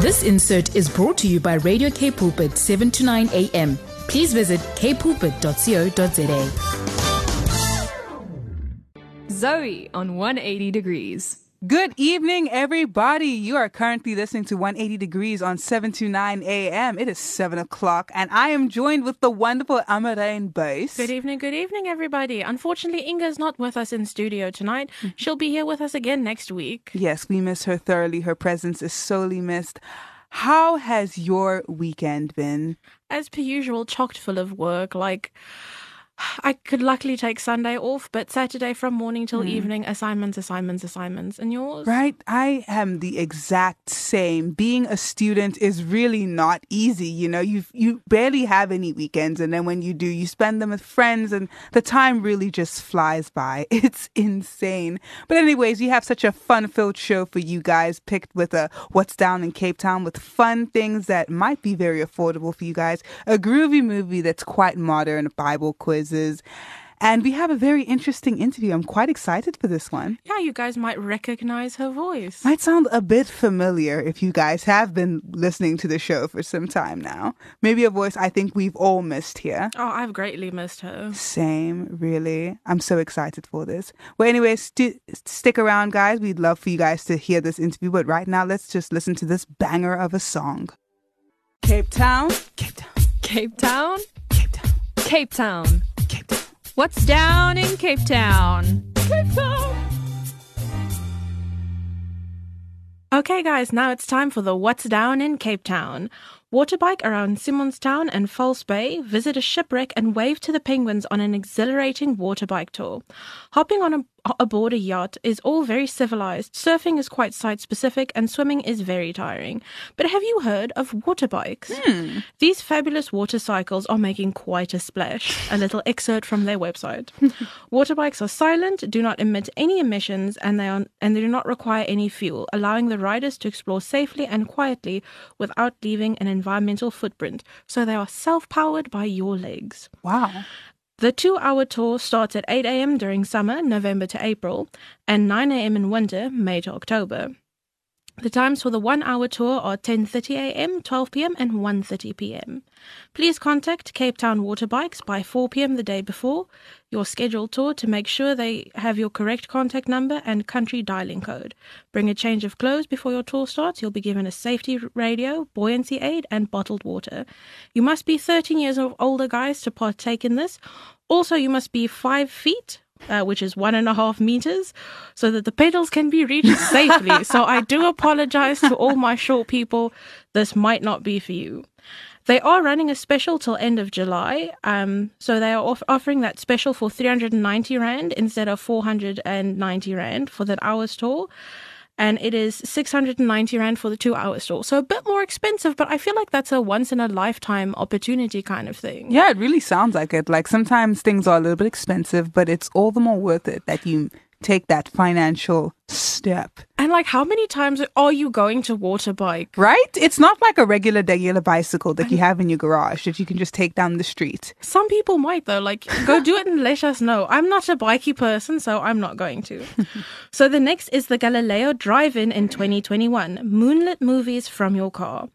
This insert is brought to you by Radio Cape Pulpit 7 to 9 a.m. Please visit capepulpit.co.za. Zoe on 180 Degrees. Good evening, everybody. You are currently listening to 180 Degrees on 729 AM. It is 7 o'clock, and I am joined with the wonderful Amarain Buys. Good evening, good evening, everybody. Unfortunately, Inga is not with us in studio tonight. Mm-hmm. She'll be here with us again next week. Yes, we miss her thoroughly. Her presence is sorely missed. How has your weekend been? As per usual, chocked full of work. Like, I could luckily take Sunday off, but Saturday from morning till hmm. evening, assignments, assignments, assignments. And yours? Right? I am the exact same. Being a student is really not easy. You know, you you barely have any weekends, and then when you do, you spend them with friends, and the time really just flies by. It's insane. But anyways, we have such a fun-filled show for you guys, picked with a what's down in Cape Town with fun things that might be very affordable for you guys, a groovy movie that's quite modern, a Bible quizzes. And we have a very interesting interview. I'm quite excited for this one. Yeah, you guys might recognize her voice. Might sound a bit familiar if you guys have been listening to the show for some time now. Maybe a voice I think we've all missed here. Oh, I've greatly missed her. Same, really. I'm so excited for this. Well, anyway, sti stick around, guys. We'd love for you guys to hear this interview, but right now, let's just listen to this banger of a song. Cape Town, Cape Town, Cape Town? Cape Town, Cape Town. Cape Town. What's down in Cape Town? Cape Town. Okay, guys, now it's time for the What's Down in Cape Town. Waterbike around Simonstown and False Bay, visit a shipwreck and wave to the penguins on an exhilarating waterbike tour. Hopping on a, aboard a yacht is all very civilized, surfing is quite site specific, and swimming is very tiring. But have you heard of waterbikes? Hmm. These fabulous water cycles are making quite a splash. A little excerpt from their website. water bikes are silent, do not emit any emissions, and they are and they do not require any fuel, allowing the riders to explore safely and quietly without leaving an environmental footprint. So they are self-powered by your legs. Wow. The two-hour tour starts at 8 a.m. during summer, November to April, and 9 a.m. in winter, May to October. The times for the one-hour tour are 10:30 a.m., 12 p.m., and 1:30 p.m. Please contact Cape Town Waterbikes by 4 p.m. the day before your scheduled tour to make sure they have your correct contact number and country dialing code. Bring a change of clothes before your tour starts. You'll be given a safety radio, buoyancy aid, and bottled water. You must be 13 years or older, guys, to partake in this. Also, you must be five feet uh, which is one and a half meters, so that the pedals can be reached safely. so I do apologize to all my short people. This might not be for you. They are running a special till end of July. Um, so they are off- offering that special for 390 rand instead of 490 rand for that hour's tour. And it is 690 rand for the two hour tour. So a bit more expensive, but I feel like that's a once in a lifetime opportunity kind of thing. Yeah, it really sounds like it. Like sometimes things are a little bit expensive, but it's all the more worth it that you take that financial step. And like, how many times are you going to water bike? Right? It's not like a regular regular bicycle that you have in your garage that you can just take down the street. Some people might though. Like, go do it and let us know. I'm not a bikey person, so I'm not going to. so the next is the Galileo Drive-In in 2021. Moonlit movies from your car.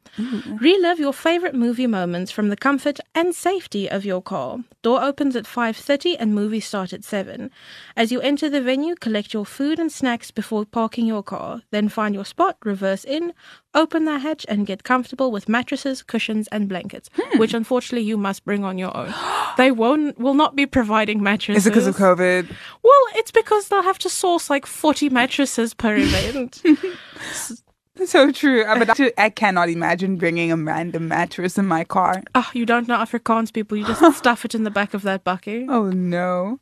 Relive your favorite movie moments from the comfort and safety of your car. Door opens at 5:30 and movies start at 7. As you enter the venue, collect your food and snacks before parking your car. Then find your spot, reverse in, open the hatch and get comfortable with mattresses, cushions and blankets, which unfortunately you must bring on your own. they won't will not be providing mattresses. Is it because of COVID? Well, it's because they'll have to source like 40 mattresses per event. So true. Uh, But I cannot imagine bringing a random mattress in my car. Ah, you don't know Afrikaans people. You just stuff it in the back of that bucket. Oh no.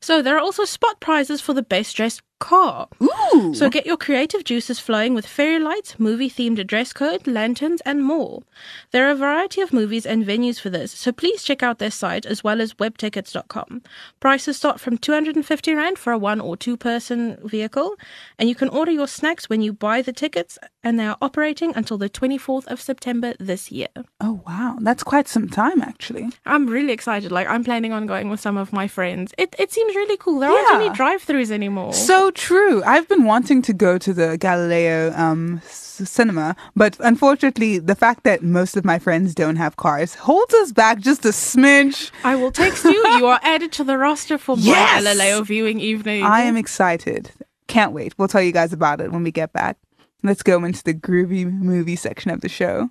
So there are also spot prizes for the best dressed car. Ooh. So get your creative juices flowing with fairy lights, movie themed dress code, lanterns, and more. There are a variety of movies and venues for this, so please check out their site as well as webtickets.com. Prices start from 250 Rand for a one or two person vehicle, and you can order your snacks when you buy the tickets, and they are operating until the 24th of September this year. oh wow, that's quite some time actually. I'm really excited. Like, I'm planning on going with some of my friends. It, it seems really cool. There aren't any drive throughs anymore. So true. I've been wanting to go to the Galileo um, cinema, but unfortunately, the fact that most of my friends don't have cars holds us back just a smidge. I will text you. You are added to the roster for my Yes! Galileo viewing evening. I am excited. Can't wait. We'll tell you guys about it when we get back. Let's go into the groovy movie section of the show.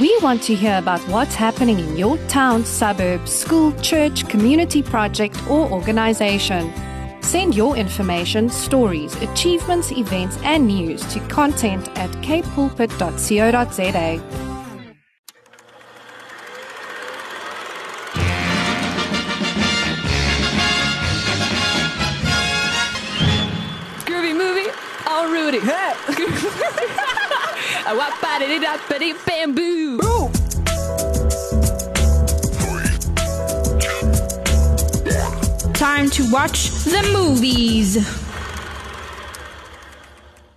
We want to hear about what's happening in your town, suburb, school, church, community project, or organization. Send your information, stories, achievements, events, and news to content at capepulpit.co.za. Rudy. I wap it up, bamboo. Time to watch the movies.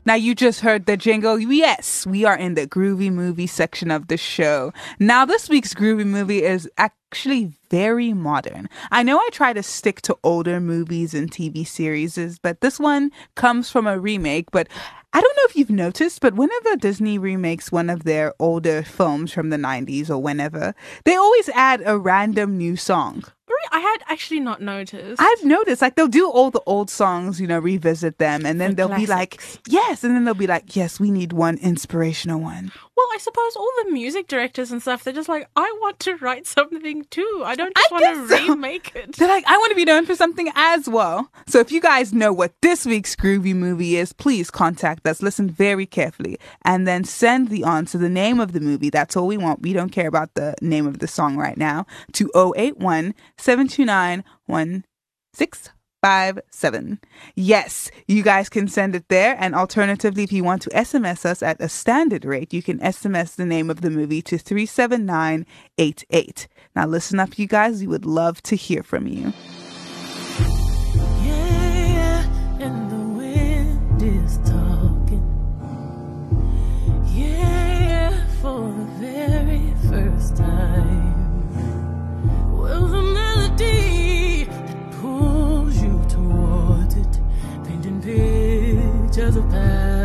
Now, you just heard the jingle. Yes, we are in the groovy movie section of the show. Now, this week's groovy movie is actually very modern. I know I try to stick to older movies and TV series, but this one comes from a remake. But I don't know if you've noticed, but whenever Disney remakes one of their older films from the 90s or whenever, they always add a random new song. I had actually not noticed. I've noticed, like they'll do all the old songs, you know, revisit them, and then The they'll be like, yes, and then they'll be like, yes, we need one inspirational one. Well, I suppose all the music directors and stuff, they're just like, I want to write something too. I don't just I want to so. remake it. They're like, I want to be known for something as well. So if you guys know what this week's groovy movie is, please contact us. Listen very carefully, and then send the answer, the name of the movie. That's all we want. We don't care about the name of the song right now. To 081 729 1657. Yes, you guys can send it there. And alternatively, if you want to SMS us at a standard rate, you can SMS the name of the movie to 37988. Now, listen up, you guys. We would love to hear from you. Pictures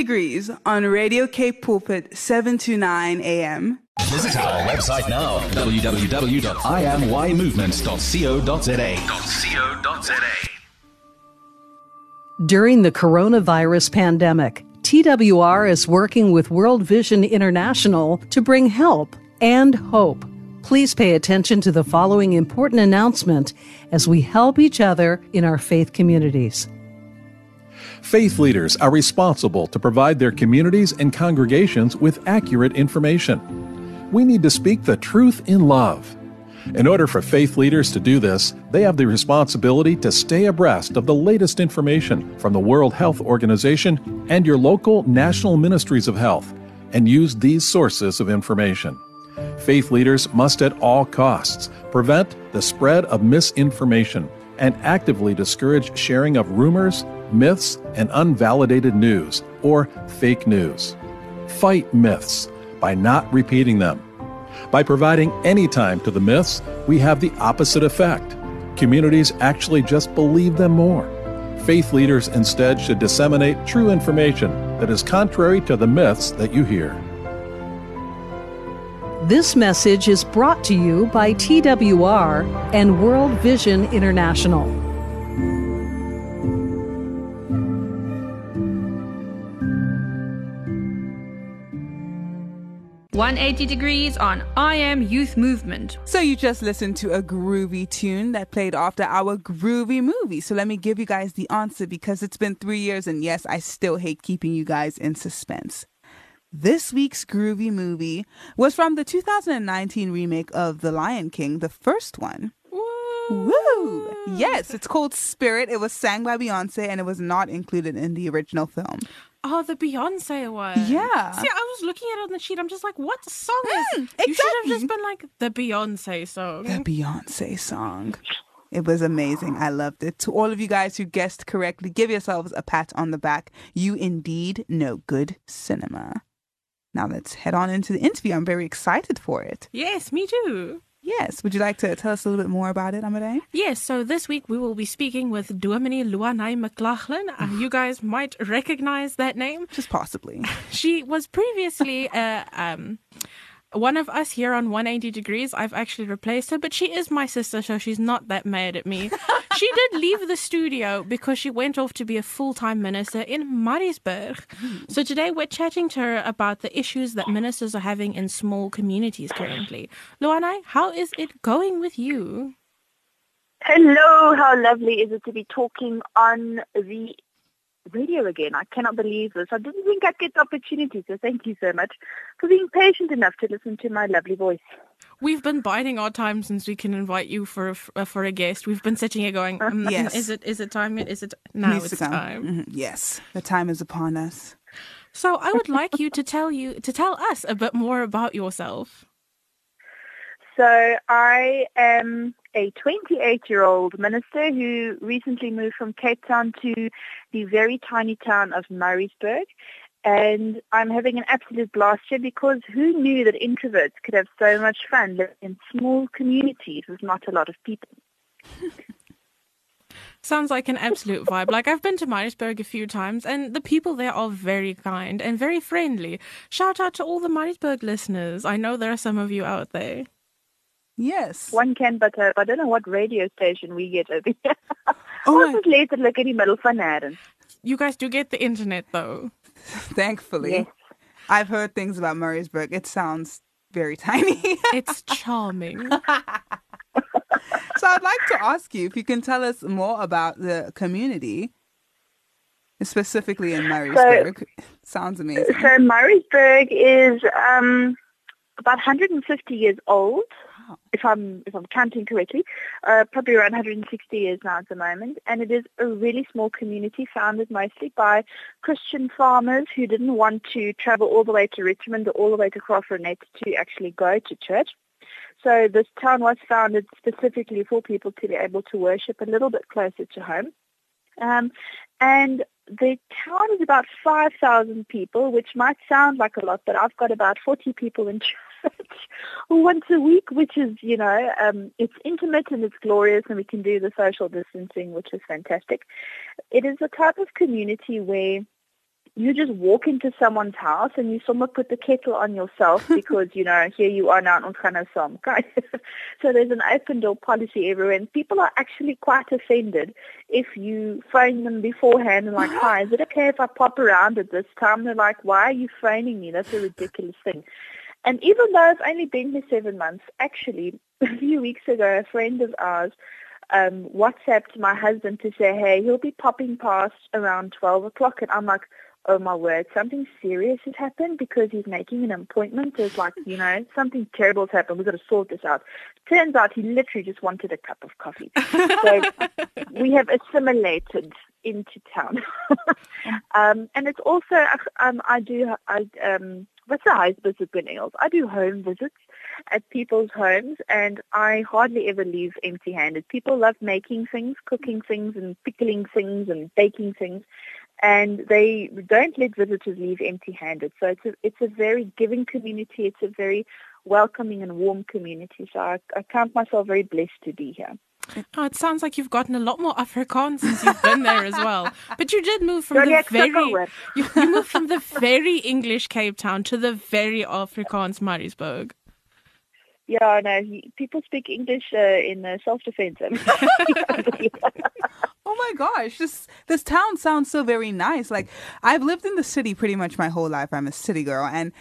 degrees on Radio Cape Pulpit 729 AM. Visit our website now www.imymovements.co.za. During the coronavirus pandemic, TWR is working with World Vision International to bring help and hope. Please pay attention to the following important announcement as we help each other in our faith communities. Faith leaders are responsible to provide their communities and congregations with accurate information. We need to speak the truth in love. In order for faith leaders to do this, they have the responsibility to stay abreast of the latest information from the World Health Organization and your local national ministries of health and use these sources of information. Faith leaders must at all costs prevent the spread of misinformation and actively discourage sharing of rumors, myths, and unvalidated news or fake news. Fight myths by not repeating them. By providing any time to the myths, we have the opposite effect. Communities actually just believe them more. Faith leaders instead should disseminate true information that is contrary to the myths that you hear. This message is brought to you by TWR and World Vision International. 180 degrees on I Am Youth Movement. So you just listened to a groovy tune that played after our groovy movie. So let me give you guys the answer because it's been three years and yes, I still hate keeping you guys in suspense. This week's groovy movie was from the 2019 remake of The Lion King, the first one. Woo! Woo! Yes, it's called Spirit. It was sang by Beyonce and it was not included in the original film. Oh, the Beyonce one. Yeah. See, I was looking at it on the sheet. I'm just like, what song is? Mm, You should have just been like the Beyonce song. The Beyonce song. It was amazing. I loved it. To all of you guys who guessed correctly, give yourselves a pat on the back. You indeed know good cinema. Now let's head on into the interview. I'm very excited for it. Yes, me too. Yes. Would you like to tell us a little bit more about it, Amade? Yes, so this week we will be speaking with Dominee Luanai McLaughlin. Uh, you guys might recognize that name. Just possibly. She was previously uh, um, one of us here on 180 Degrees. I've actually replaced her, but she is my sister, so she's not that mad at me. she did leave the studio because she went off to be a full time minister in Murraysburg. Hmm. So today we're chatting to her about the issues that ministers are having in small communities currently. Luanai, how is it going with you? Hello, how lovely is it to be talking on the radio again? I cannot believe this. I didn't think I'd get the opportunity, so thank you so much for being patient enough to listen to my lovely voice. We've been biding our time since we can invite you for a, uh, for a guest. We've been sitting here going, um, Yes. is it is it time yet? Is it now? Needs It's to come. time. Mhm. Yes. The time is upon us. So I would like you to tell you to tell us a bit more about yourself. So I am a 28-year-old minister who recently moved from Cape Town to the very tiny town of Murraysburg. And I'm having an absolute blast here because who knew that introverts could have so much fun living in small communities with not a lot of people? Sounds like an absolute vibe. Like I've been to Murraysburg a few times, and the people there are very kind and very friendly. Shout out to all the Murraysburg listeners. I know there are some of you out there. Yes. One can but hope. I don't know what radio station we get over here. Oh Ons is letterlik in die middel van nêrens. You guys do get the internet though. Thankfully. Yes. I've heard things about Murraysburg. It sounds very tiny. It's charming. so I'd like to ask you if you can tell us more about the community, specifically in Murraysburg. Sounds amazing. So Murraysburg is um, about 150 years old, if I'm if I'm counting correctly, uh, probably around 160 years now at the moment, and it is a really small community founded mostly by Christian farmers who didn't want to travel all the way to Richmond or all the way to Graaff-Reinet to actually go to church. So this town was founded specifically for people to be able to worship a little bit closer to home. Um, and the town is about 5,000 people, which might sound like a lot, but I've got about 40 people in church once a week, which is, you know, um, it's intimate and it's glorious and we can do the social distancing, which is fantastic. It is a type of community where you just walk into someone's house and you somewhat put the kettle on yourself because, you know, here you are now on kind of some guy. so there's an open door policy everywhere and people are actually quite offended if you phone them beforehand and like, hi, is it okay if I pop around at this time? They're like, why are you phoning me? That's a ridiculous thing. And even though I've only been here seven months, actually, a few weeks ago, a friend of ours um, WhatsApped my husband to say, hey, he'll be popping past around 12 o'clock. And I'm like, oh my word, something serious has happened because he's making an appointment. There's like, you know, something terrible has happened. We've got to sort this out. Turns out he literally just wanted a cup of coffee. So we have assimilated into town. um, and it's also, um, I do, I, um, what's the huisbesoek in Engels? I do home visits at people's homes and I hardly ever leave empty-handed. People love making things, cooking things and pickling things and baking things and they don't let visitors leave empty-handed. So it's a, it's a very giving community. It's a very welcoming and warm community. So I, I count myself very blessed to be here. Oh, it sounds like you've gotten a lot more Afrikaans since you've been there as well. But you did move from the very you, you moved from the very English Cape Town to the very Afrikaans Murraysburg. Yeah, no, he, people speak English uh, in uh, self-defense. Oh my gosh, this this town sounds so very nice. Like I've lived in the city pretty much my whole life. I'm a city girl and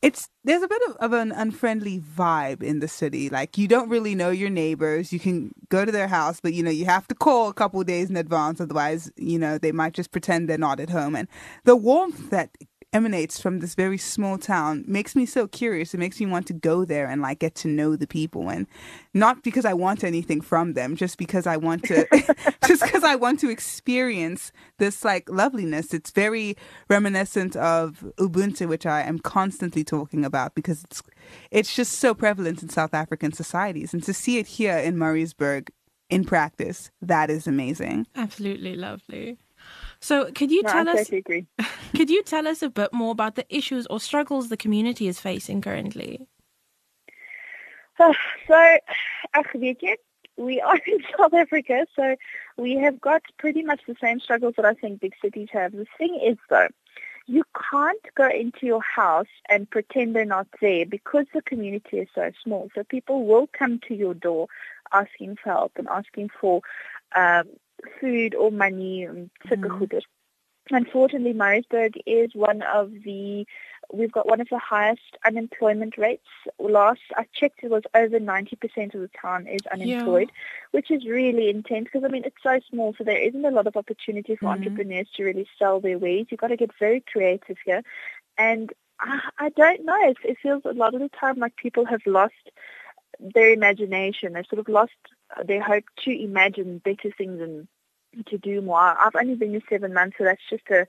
it's there's a bit of, of an unfriendly vibe in the city. Like you don't really know your neighbors. You can go to their house, but you know you have to call a couple days in advance. Otherwise, you know they might just pretend they're not at home. And the warmth that emanates from this very small town makes me so curious. It makes me want to go there and like get to know the people and not because I want anything from them, just because I want to just because I want to experience this like loveliness. It's very reminiscent of Ubuntu, which I am constantly talking about because it's it's just so prevalent in South African societies. And to see it here in Murraysburg in practice, that is amazing. Absolutely lovely. So, could you No, I tell us? totally agree. Could you tell us a bit more about the issues or struggles the community is facing currently? Oh, so, we are in South Africa, so we have got pretty much the same struggles that I think big cities have. The thing is, though, you can't go into your house and pretend they're not there because the community is so small. So people will come to your door asking for help and asking for um, food or money and sulke mm-hmm. goeder. Unfortunately, Murraysburg is one of the, we've got one of the highest unemployment rates. Last I checked, it was over 90% of the town is unemployed, which is really intense because, I mean, it's so small, so there isn't a lot of opportunity for mm-hmm. entrepreneurs to really sell their wares. You've got to get very creative here. And I, I don't know, it, it feels a lot of the time like people have lost their imagination. They've sort of lost their hope to imagine better things and to do more. I've only been here seven months, so that's just a,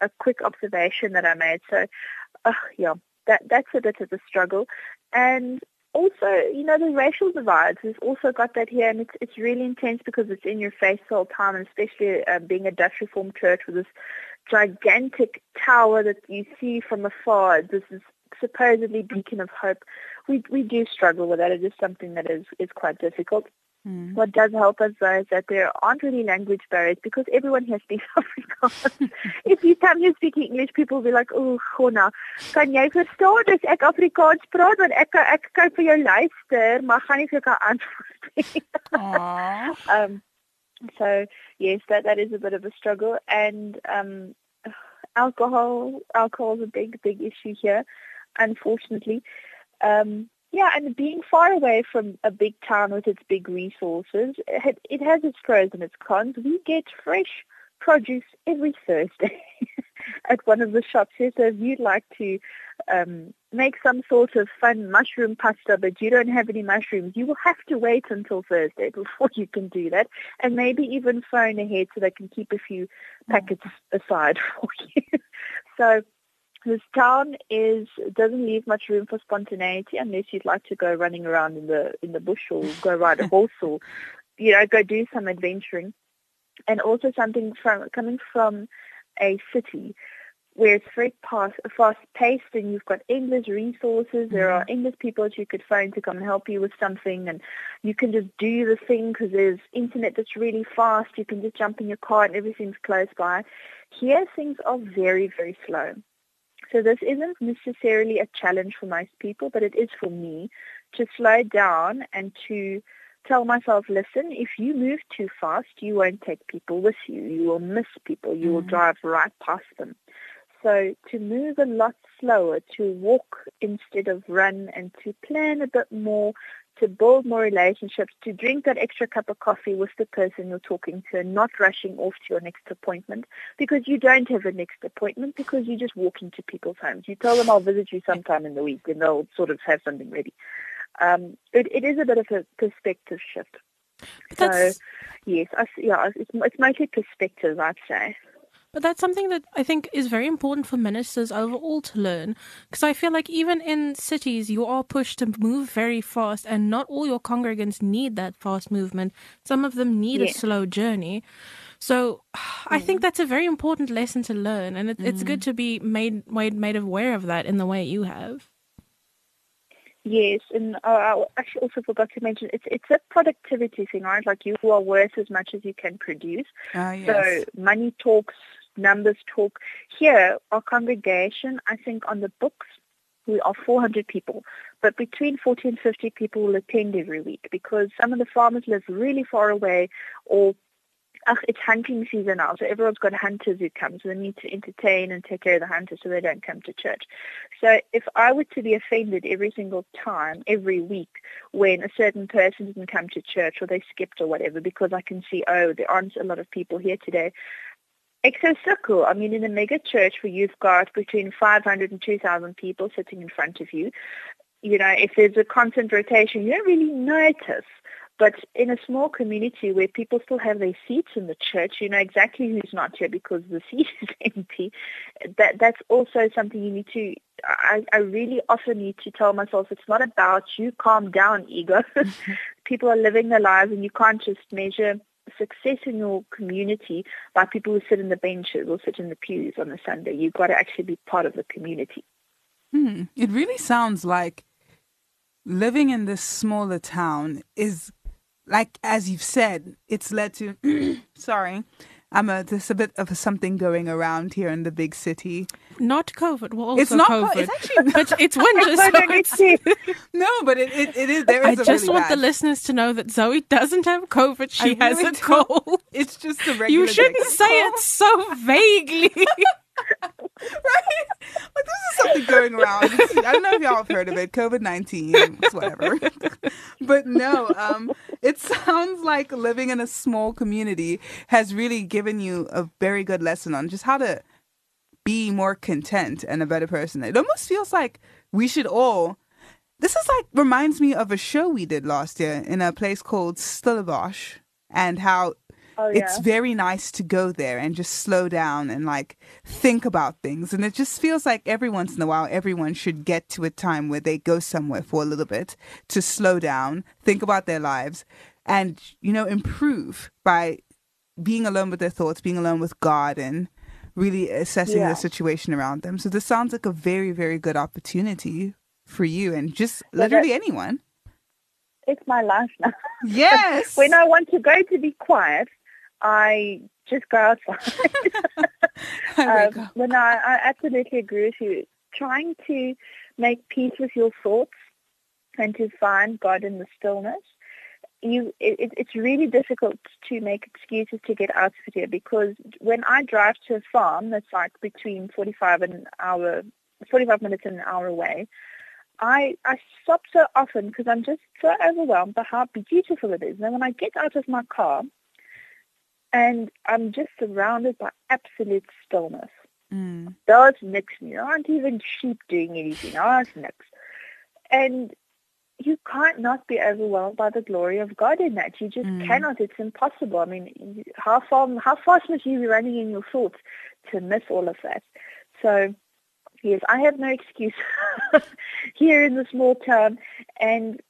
a quick observation that I made. So, uh, yeah, that that's a bit of a struggle. And also, you know, the racial divides. We've also got that here, and it's it's really intense because it's in your face all the time, and especially uh, being a Dutch Reformed church with this gigantic tower that you see from afar. This is supposedly beacon of hope. We we do struggle with that. It is something that is is quite difficult. What does help us though is that there aren't really language barriers because everyone here speaks Afrikaans. if you come here speaking English, people will be like, "Oh, Gona, kan jy verstaan as ek Afrikaans praat want ek ek kan vir jou luister, maar gaan nie vir jou kan antwoord nie." um, so yes, that that is a bit of a struggle, and um, alcohol alcohol is a big big issue here, unfortunately. Um, yeah, and being far away from a big town with its big resources, it, it has its pros and its cons. We get fresh produce every Thursday at one of the shops here. So if you'd like to um, make some sort of fun mushroom pasta, but you don't have any mushrooms, you will have to wait until Thursday before you can do that, and maybe even phone ahead so they can keep a few packets aside for you. so this town is doesn't leave much room for spontaneity unless you'd like to go running around in the in the bush or go ride a horse or you know go do some adventuring. And also something from coming from a city where it's very fast, fast paced and you've got endless resources. There mm-hmm. are endless people that you could phone to come and help you with something and you can just do the thing because there's internet that's really fast. You can just jump in your car and everything's close by. Here things are very, very slow. So this isn't necessarily a challenge for most people, but it is for me to slow down and to tell myself, listen, if you move too fast, you won't take people with you. You will miss people. You will mm-hmm. drive right past them. So to move a lot slower, to walk instead of run, and to plan a bit more, to build more relationships, to drink that extra cup of coffee with the person you're talking to and not rushing off to your next appointment because you don't have a next appointment because you just walk into people's homes. You tell them I'll visit you sometime in the week and they'll sort of have something ready. Um, it, it is a bit of a perspective shift. So, yes, I, yeah, it's, it's mostly perspective, I'd say. But that's something that I think is very important for ministers overall to learn. Because I feel like even in cities, you are pushed to move very fast, and not all your congregants need that fast movement. Some of them need a slow journey. So I think that's a very important lesson to learn, and it, it's good to be made, made made aware of that in the way you have. Yes, and uh, I actually also forgot to mention it's it's a productivity thing, right? Like you are worth as much as you can produce. Ah, yes. So money talks, numbers talk. Here, our congregation, I think on the books, we are 400 people, but between 40 and 50 people will attend every week because some of the farmers live really far away or ugh, it's hunting season now, so everyone's got hunters who come, so they need to entertain and take care of the hunters so they don't come to church. So if I were to be offended every single time, every week, when a certain person didn't come to church or they skipped or whatever, because I can see, oh, there aren't a lot of people here today, Exo I mean, in a mega church where you've got between 500 and 2,000 people sitting in front of you, you know, if there's a constant rotation, you don't really notice. But in a small community where people still have their seats in the church, you know exactly who's not here because the seat is empty. That that's also something you need to. I, I really often need to tell myself it's not about you. Calm down, ego. Mm-hmm. people are living their lives, and you can't just measure success in your community by people who sit in the benches or sit in the pews on a Sunday. You've got to actually be part of the community. Hmm. It really sounds like living in this smaller town is like as you've said, it's led to sorry. I'm there's a bit of something going around here in the big city. Not COVID. Well, also it's not COVID. It's actually but it's winter. so it's, no, but it, it, it is. There I just really want bad. the listeners to know that Zoe doesn't have COVID. She has a cold. It's just a regular. You shouldn't say cold. it so vaguely. right? Like this is something going around. I don't know if y'all have heard of it, COVID nineteen, whatever. but no, um, it sounds like living in a small community has really given you a very good lesson on just how to be more content and a better person. It almost feels like we should all. This is like reminds me of a show we did last year in a place called Stellenbosch, and how Oh, it's very nice to go there and just slow down and like think about things. And it just feels like every once in a while, everyone should get to a time where they go somewhere for a little bit to slow down, think about their lives, and, you know, improve by being alone with their thoughts, being alone with God, and really assessing Yeah. the situation around them. So this sounds like a very, very good opportunity for you and just Yeah, literally anyone. It's my life now. Yes. when I want to go to be quiet, I just go outside. I um, but no, I, I absolutely agree with you. Trying to make peace with your thoughts and to find God in the stillness. You, it, it's really difficult to make excuses to get out of here because when I drive to a farm that's like between 45 and an hour, 45 minutes and an hour away, I, I stop so often because I'm just so overwhelmed by how beautiful it is. And when I get out of my car and I'm just surrounded by absolute stillness, Mm. niks nie. There aren't even sheep doing anything. There's niks. And you can't not be overwhelmed by the glory of God in that. You just Mm. cannot. It's impossible. I mean, how far, how fast must you be running in your thoughts to miss all of that? So, yes, I have no excuse here in the small town. And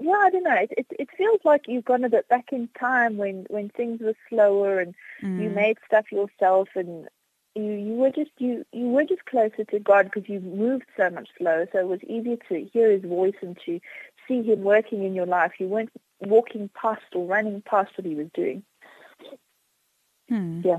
yeah, I don't know. It, it it feels like you've gone a bit back in time when when things were slower and you Mm. made stuff yourself and you you were just you you were just closer to God because you moved so much slower. So it was easier to hear His voice and to see Him working in your life. You weren't walking past or running past what He was doing. Hmm. Yeah.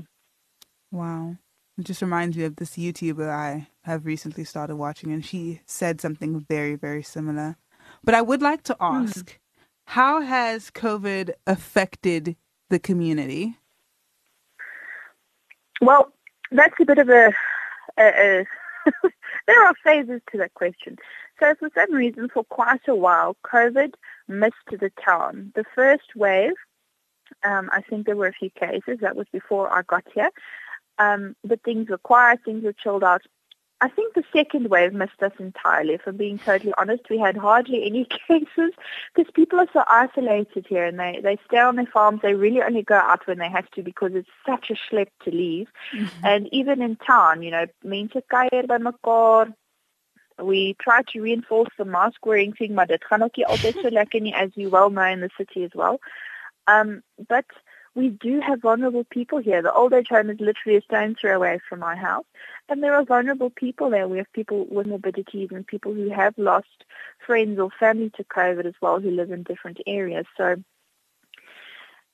Wow. It just reminds me of this YouTuber I have recently started watching, and she said something very, very similar. But I would like to ask how has COVID affected the community? Well, that's a bit of a, a, a there are phases to that question. So for some reason, for quite a while, COVID missed the town. The first wave, um, I think there were a few cases. That was before I got here. Um, but things were quiet, things were chilled out. I think the second wave missed us entirely. If I'm being totally honest, we had hardly any cases because people are so isolated here and they, they stay on their farms. They really only go out when they have to because it's such a schlep to leave. And even in town, you know, mense kuier by mekaar. We try to reinforce the mask wearing thing, maar dit gaan ook nie altyd so lekker nie, as you well know in the city as well. Um, but we do have vulnerable people here. The old age home is literally a stone's throw away from my house. And there are vulnerable people there. We have people with morbidities and people who have lost friends or family to COVID as well who live in different areas. So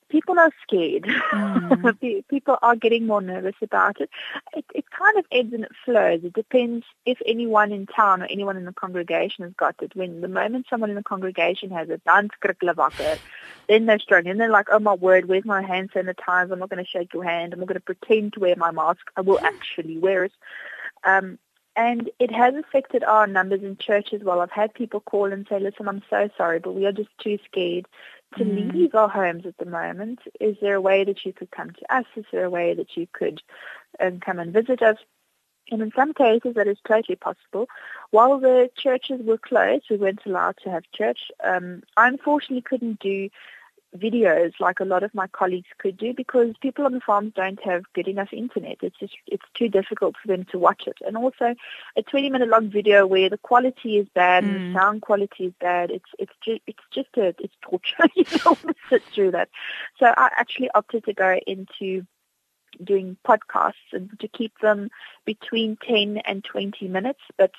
people are scared. Pe- people are getting more nervous about it. it. It kind of ebbs and it flows. It depends if anyone in town or anyone in the congregation has got it. When the moment someone in the congregation has it, dan skrik. Then they're struggling. And they're like, oh my word, where's my hand sanitizer? I'm not going to shake your hand. I'm not going to pretend to wear my mask. I will actually wear it. Um, and it has affected our numbers in church as well. I've had people call and say, listen, I'm so sorry, but we are just too scared to Mm. leave our homes at the moment. Is there a way that you could come to us? Is there a way that you could um, come and visit us? And in some cases, that is totally possible. While the churches were closed, we weren't allowed to have church. Um, I unfortunately couldn't do videos like a lot of my colleagues could do because people on the farms don't have good enough internet. It's just it's too difficult for them to watch it. And also a 20 minute long video where the quality is bad and Mm. the sound quality is bad. It's it's just it's just a it's torture. you don't want to sit through that. So I actually opted to go into doing podcasts and to keep them between 10 and 20 minutes, but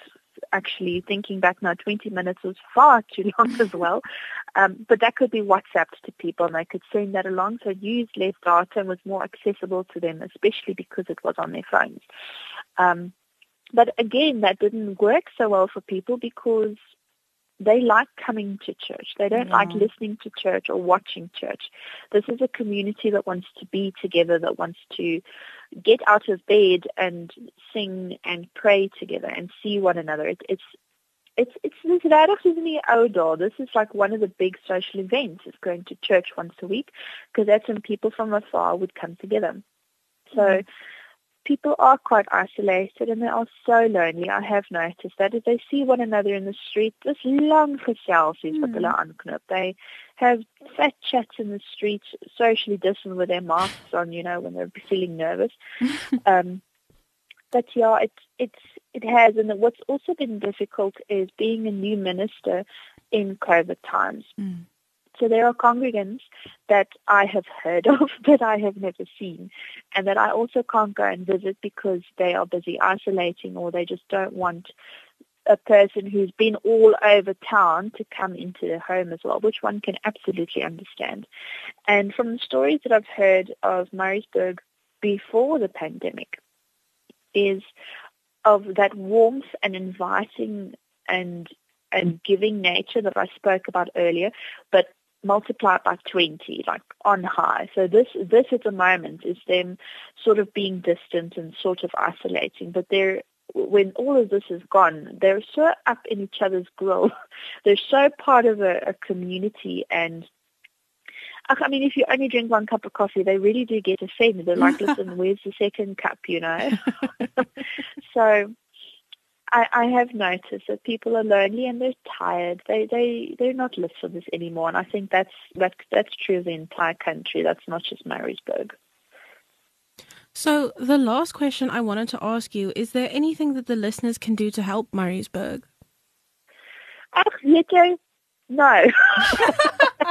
actually thinking back now, 20 minutes was far too long as well. Um, but that could be WhatsApped to people and they could send that along. So it used less data and was more accessible to them, especially because it was on their phones. Um, but again, that didn't work so well for people because they like coming to church. They don't like listening to church or watching church. This is a community that wants to be together, that wants to get out of bed and sing and pray together and see one another. It, it's it's it's this regtig soos in die ou. This is like one of the big social events. It's going to church once a week because that's when people from afar would come together. So mm-hmm. People are quite isolated and they are so lonely. I have noticed that if they see one another in the street, this long gesels is wat hulle aanknip. They have fat chats in the street, socially distant with their masks on, you know, when they're feeling nervous. um, but yeah, it it's it has, and what's also been difficult is being a new minister in COVID times. Mm. So there are congregants that I have heard of that I have never seen and that I also can't go and visit because they are busy isolating or they just don't want a person who's been all over town to come into their home as well, which one can absolutely understand. And from the stories that I've heard of Murraysburg before the pandemic is of that warmth and inviting and and giving nature that I spoke about earlier, but multiplied by 20, like on high. So this, this at the moment is them sort of being distant and sort of isolating, but they're, when all of this is gone, they're so up in each other's grill. They're so part of a, a community and I mean, if you only drink one cup of coffee, they really do get offended. They're like, listen, where's the second cup, you know? so I, I have noticed that people are lonely and they're tired. They they they're not lit for this anymore, and I think that's that that's true of the entire country. That's not just Murraysburg. So, the last question I wanted to ask you is there anything that the listeners can do to help Murraysburg? Ach, oh, weet jy? No.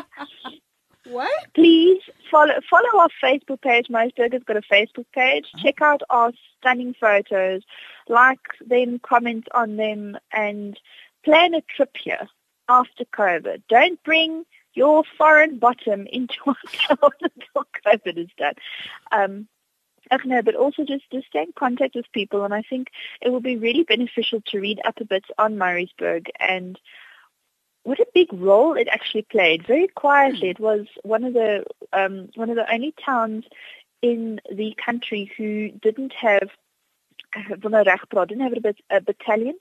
What? Please follow follow our Facebook page. Murraysburg has got a Facebook page. Check out our stunning photos, like them, comment on them, and plan a trip here after COVID. Don't bring your foreign bottom into our town until COVID is done. Um, Ach, no, but also just, just stay in contact with people, and I think it will be really beneficial to read up a bit on Murraysburg and what a big role it actually played. Very quietly, it was one of the um, one of the only towns in the country who didn't have van nou reg praat, didn't have a, bat- a battalion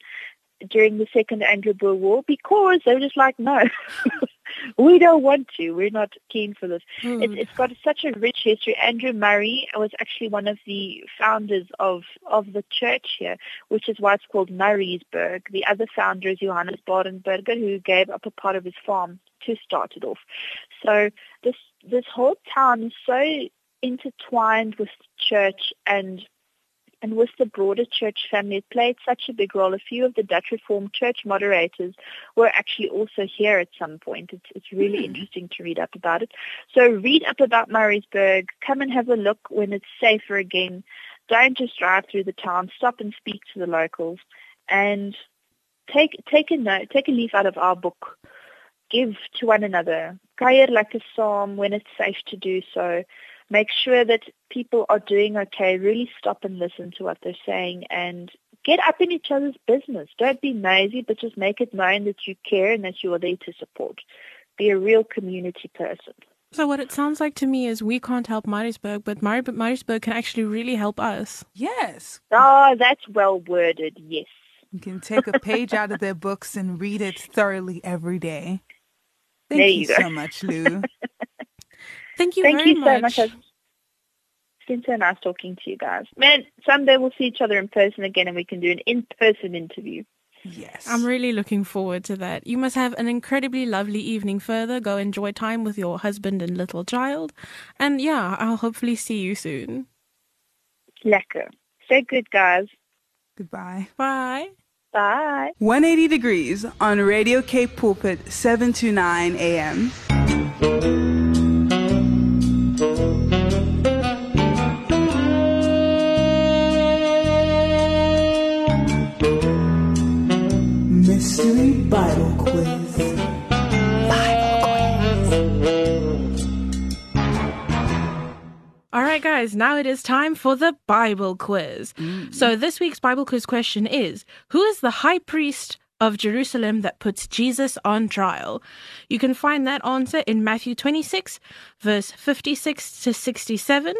during the Second Anglo-Boer War because they were just like, no, we don't want to. We're not keen for this. Hmm. It's, it's got such a rich history. Andrew Murray was actually one of the founders of, of the church here, which is why it's called Murraysburg. The other founder is Johannes Badenberger, who gave up a part of his farm to start it off. So this this whole town is so intertwined with church and and with the broader church family, it played such a big role. A few of the Dutch Reformed church moderators were actually also here at some point. It's, it's really hmm. interesting to read up about it. So read up about Murraysburg. Come and have a look when it's safer again. Don't just drive through the town. Stop and speak to the locals. And take take a note, take a leaf out of our book. give to one another. Kuier like a psalm when it's safe to do so. Make sure that people are doing okay. Really stop and listen to what they're saying and get up in each other's business. Don't be nosy, but just make it known that you care and that you are there to support. Be a real community person. So what it sounds like to me is we can't help Murraysburg, but Mari- Murraysburg can actually really help us. Yes. Oh, that's well worded. Yes. You can take a page out of their books and read it thoroughly every day. Thank There you, you so much, Lou. Thank you Thank very you so much. much. It's been so nice talking to you guys. Man, someday we'll see each other in person again and we can do an in-person interview. yes. I'm really looking forward to that. You must have an incredibly lovely evening further. Go enjoy time with your husband and little child. And yeah, I'll hopefully see you soon. Lekker. Stay good, guys. Goodbye. Bye. Bye. 180 degrees on Radio Cape Pulpit, 7 to 9 a.m. Mystery Bible Quiz. All right, guys, now it is time for the Bible quiz. So, mm. this week's Bible quiz question is Who is the high priest of Jerusalem that puts Jesus on trial? You can find that answer in Matthew 26, verse 56 to 67.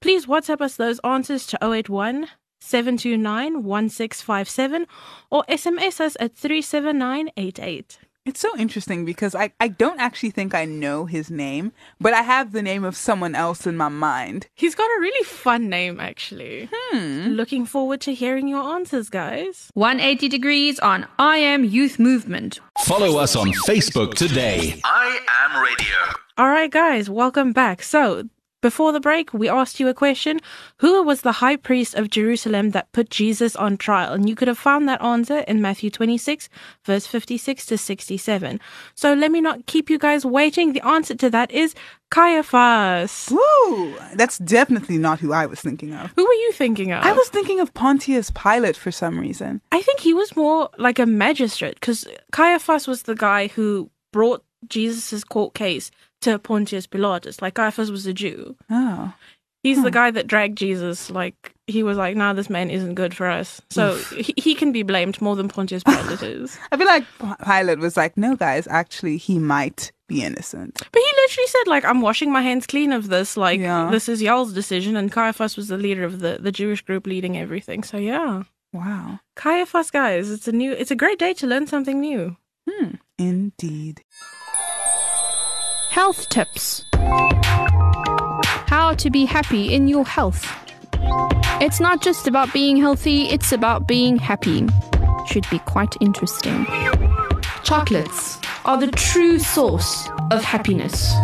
Please WhatsApp us those answers to 081 729 1657 or SMS us at 37988. It's so interesting because I, I don't actually think I know his name, but I have the name of someone else in my mind. He's got a really fun name, actually. Hmm. Looking forward to hearing your answers, guys. 180 degrees on I Am Youth Movement. Follow us on Facebook today. I am radio. All right, guys, welcome back. So, before the break, we asked you a question Who was the high priest of Jerusalem that put Jesus on trial? And you could have found that answer in Matthew 26, verse 56 to 67. So, let me not keep you guys waiting. The answer to that is Caiaphas. Woo! That's definitely not who I was thinking of. Who were you thinking of? I was thinking of Pontius Pilate for some reason. I think he was more like a magistrate because Caiaphas was the guy who brought Jesus' court case to Pontius Pilatus. Like Caiaphas was a Jew. Oh. He's the guy that dragged Jesus. Like he was like, "Nah, this man isn't good for us." So he, he can be blamed more than Pontius Pilate is. I feel like Pilate was like, no, guys, actually, he might be innocent. But he literally said, "Like I'm washing my hands clean of this. Like Yeah. this is y'all's decision." And Caiaphas was the leader of the the Jewish group leading everything. So yeah, Wow. Caiaphas, guys, it's a new, it's a great day to learn something new. Hmm. Indeed. Health tips. How to be happy in your health. It's not just about being healthy, it's about being happy. Should be quite interesting. Chocolates are the true source of happiness.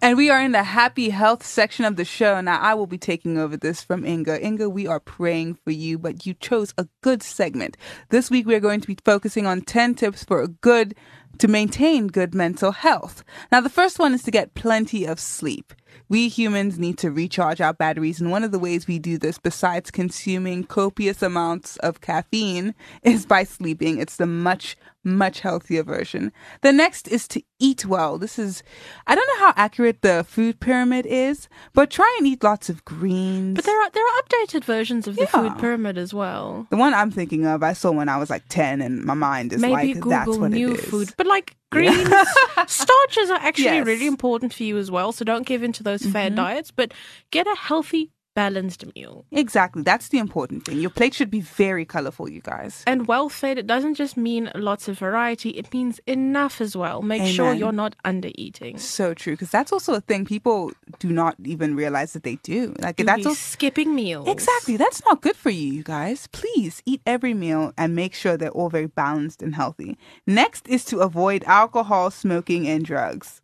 And we are in the happy health section of the show. Now, I will be taking over this from Inga. Inga, we are praying for you, but you chose a good segment. This week, we're going to be focusing on 10 tips for a good, to maintain good mental health. Now, the first one is to get plenty of sleep. We humans need to recharge our batteries, and one of the ways we do this, besides consuming copious amounts of caffeine, is by sleeping. It's the much, much healthier version. The next is to eat well. This is, I don't know how accurate the food pyramid is, but try and eat lots of greens. But there are there are updated versions of the Yeah. food pyramid as well. the one I'm thinking of, I saw when I was like 10, and my mind is Maybe like, Google that's what new it is. food, but like greens, starches are actually Yes. really important for you as well. So don't give in to those fad Mhm. diets, but get a healthy, balanced meal. Exactly. That's the important thing. Your plate should be very colorful, you guys. And well fed, it doesn't just mean lots of variety; it means enough as well. Make sure you're not under eating. So true, because that's also a thing people do not even realize that they do. Like that's also skipping meals. Exactly. That's not good for you, you guys. Please eat every meal and make sure they're all very balanced and healthy. Next is to avoid alcohol, smoking, and drugs.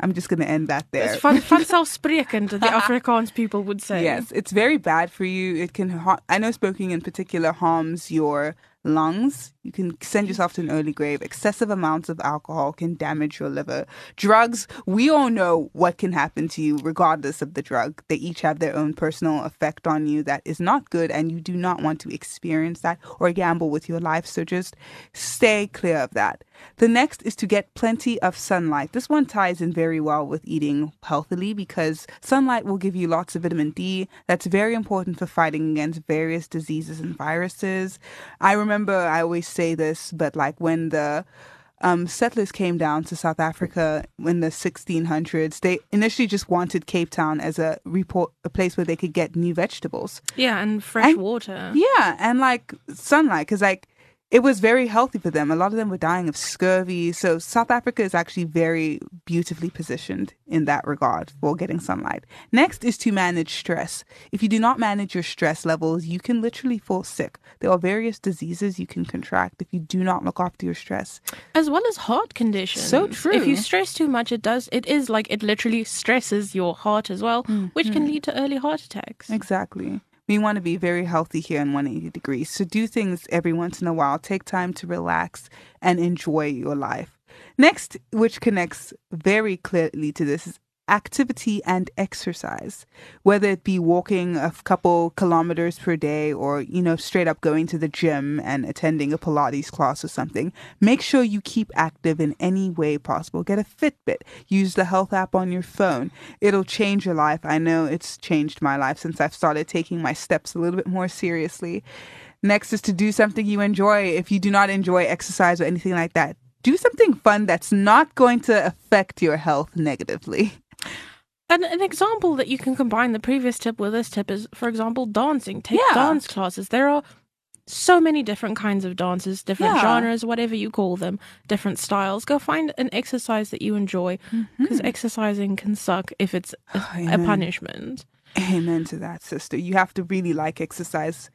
I'm just going to end that there. It's fun, vanselfsprekend, the Afrikaans people would say. Yes, it's very bad for you. It can. har- I know smoking in particular harms your lungs. You can send yourself to an early grave. Excessive amounts of alcohol can damage your liver. Drugs, we all know what can happen to you regardless of the drug. They each have their own personal effect on you that is not good, and you do not want to experience that or gamble with your life. So just stay clear of that. The next is to get plenty of sunlight. This one ties in very well with eating healthily because sunlight will give you lots of vitamin D. That's very important for fighting against various diseases and viruses. I remember I always say this, but like when the um, settlers came down to South Africa in the 1600s. They initially just wanted Cape Town as a report, a place where they could get new vegetables. Yeah, and fresh And- water. Yeah, and like sunlight, because like it was very healthy for them. A lot of them were dying of scurvy. So South Africa is actually very beautifully positioned in that regard for getting sunlight. Next is to manage stress. If you do not manage your stress levels, you can literally fall sick. There are various diseases you can contract if you do not look after your stress. As well as heart conditions. So true. If you stress too much, it does. It is like it literally stresses your heart as well, mm, which can mm. lead to early heart attacks. Exactly. We want to be very healthy here in 180 degrees. So do things every once in a while. Take time to relax and enjoy your life. Next, which connects very clearly to this, is activity and exercise. Whether it be walking a couple kilometers per day or, you know, straight up going to the gym and attending a Pilates class or something, make sure you keep active in any way possible. Get a Fitbit. Use the health app on your phone. It'll change your life. I know it's changed my life since I've started taking my steps a little bit more seriously. Next is to do something you enjoy. If you do not enjoy exercise or anything like that, do something fun that's not going to affect your health negatively. And an example that you can combine the previous tip with this tip is, for example, dancing. Take Yeah. dance classes. There are so many different kinds of dances, different Yeah. genres, whatever you call them, different styles. Go find an exercise that you enjoy because exercising can suck if it's a, a Mm-hmm. Punishment. Amen to that, sister. You have to really like exercise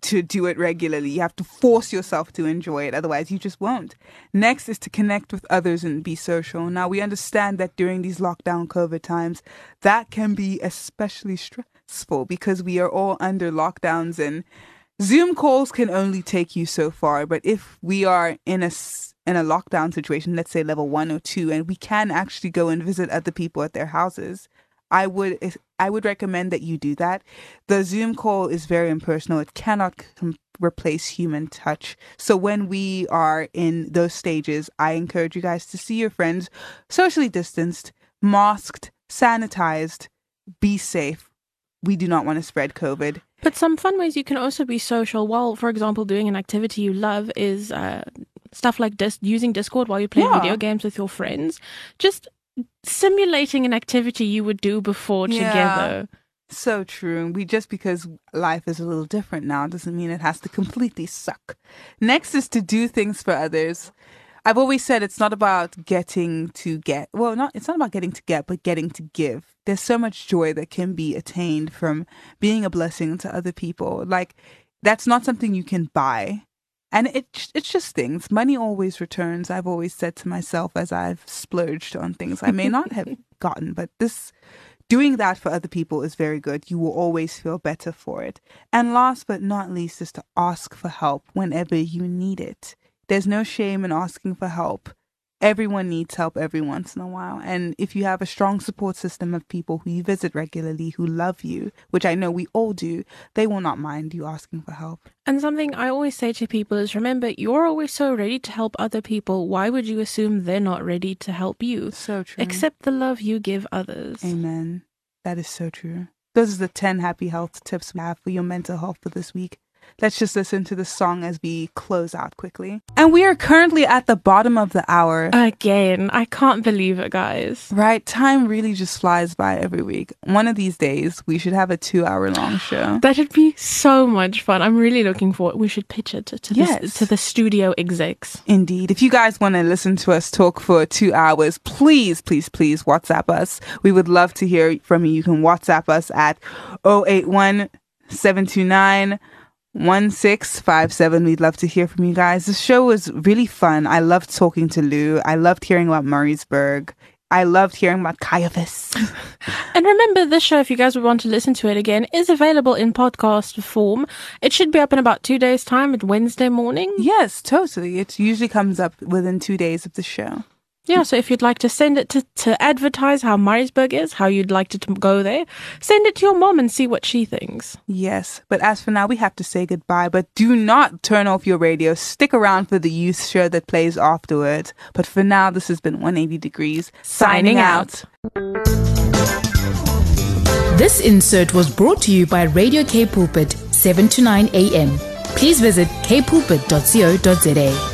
to do it regularly. You have to force yourself to enjoy it, otherwise, you just won't. Next is to connect with others and be social. Now, we understand that during these lockdown COVID times, that can be especially stressful because we are all under lockdowns and Zoom calls can only take you so far. But if we are in a in a lockdown situation, let's say level one or two, and we can actually go and visit other people at their houses, I would I would recommend that you do that. The Zoom call is very impersonal. It cannot com- replace human touch. So when we are in those stages, I encourage you guys to see your friends socially distanced, masked, sanitized, be safe. We do not want to spread COVID. But some fun ways you can also be social while, for example, doing an activity you love is uh, stuff like dis- using Discord while you're playing Yeah. video games with your friends. Just simulating an activity you would do before Yeah. together. So true. We just because life is a little different now doesn't mean it has to completely suck. Next is to do things for others. I've always said it's not about getting to get. Well, not it's not about getting to get, but getting to give. There's so much joy that can be attained from being a blessing to other people. Like that's not something you can buy. And it it's just things. Money always returns. I've always said to myself as I've splurged on things I may not have gotten, but this doing that for other people is very good. You will always feel better for it. And last but not least is to ask for help whenever you need it. There's no shame in asking for help. Everyone needs help every once in a while. And if you have a strong support system of people who you visit regularly who love you, which I know we all do, they will not mind you asking for help. And something I always say to people is remember, you're always so ready to help other people. Why would you assume they're not ready to help you? So true. Accept the love you give others. Amen. That is so true. Those are the 10 happy health tips we have for your mental health for this week. Let's just listen to the song as we close out quickly. And we are currently at the bottom of the hour. Again, I can't believe it, guys. Right? Time really just flies by every week. One of these days, we should have a two hour long show. That would be so much fun. I'm really looking forward. We should pitch it to, to, Yes. the, to the studio execs. Indeed. If you guys want to listen to us talk for two hours, please, please, please WhatsApp us. We would love to hear from you. You can WhatsApp us at 081 729 1657. We'd love to hear from you guys. The show was really fun. I loved talking to Lou. I loved hearing about Murraysburg. I loved hearing about Caiaphas. And remember, this show, if you guys would want to listen to it again, is available in podcast form. It should be up in about two days' time at Wednesday morning. yes, totally. It usually comes up within two days of the show. Yeah, so if you'd like to send it to, to advertise how Murraysburg is, how you'd like to, to go there, send it to your mom and see what she thinks. Yes, but as for now, we have to say goodbye. But do not turn off your radio. Stick around for the youth show that plays afterwards. But for now, this has been 180 Degrees signing, Signing out. This insert was brought to you by Radio Cape Pulpit, 7 to 9 a.m. Please visit capepulpit.co.za.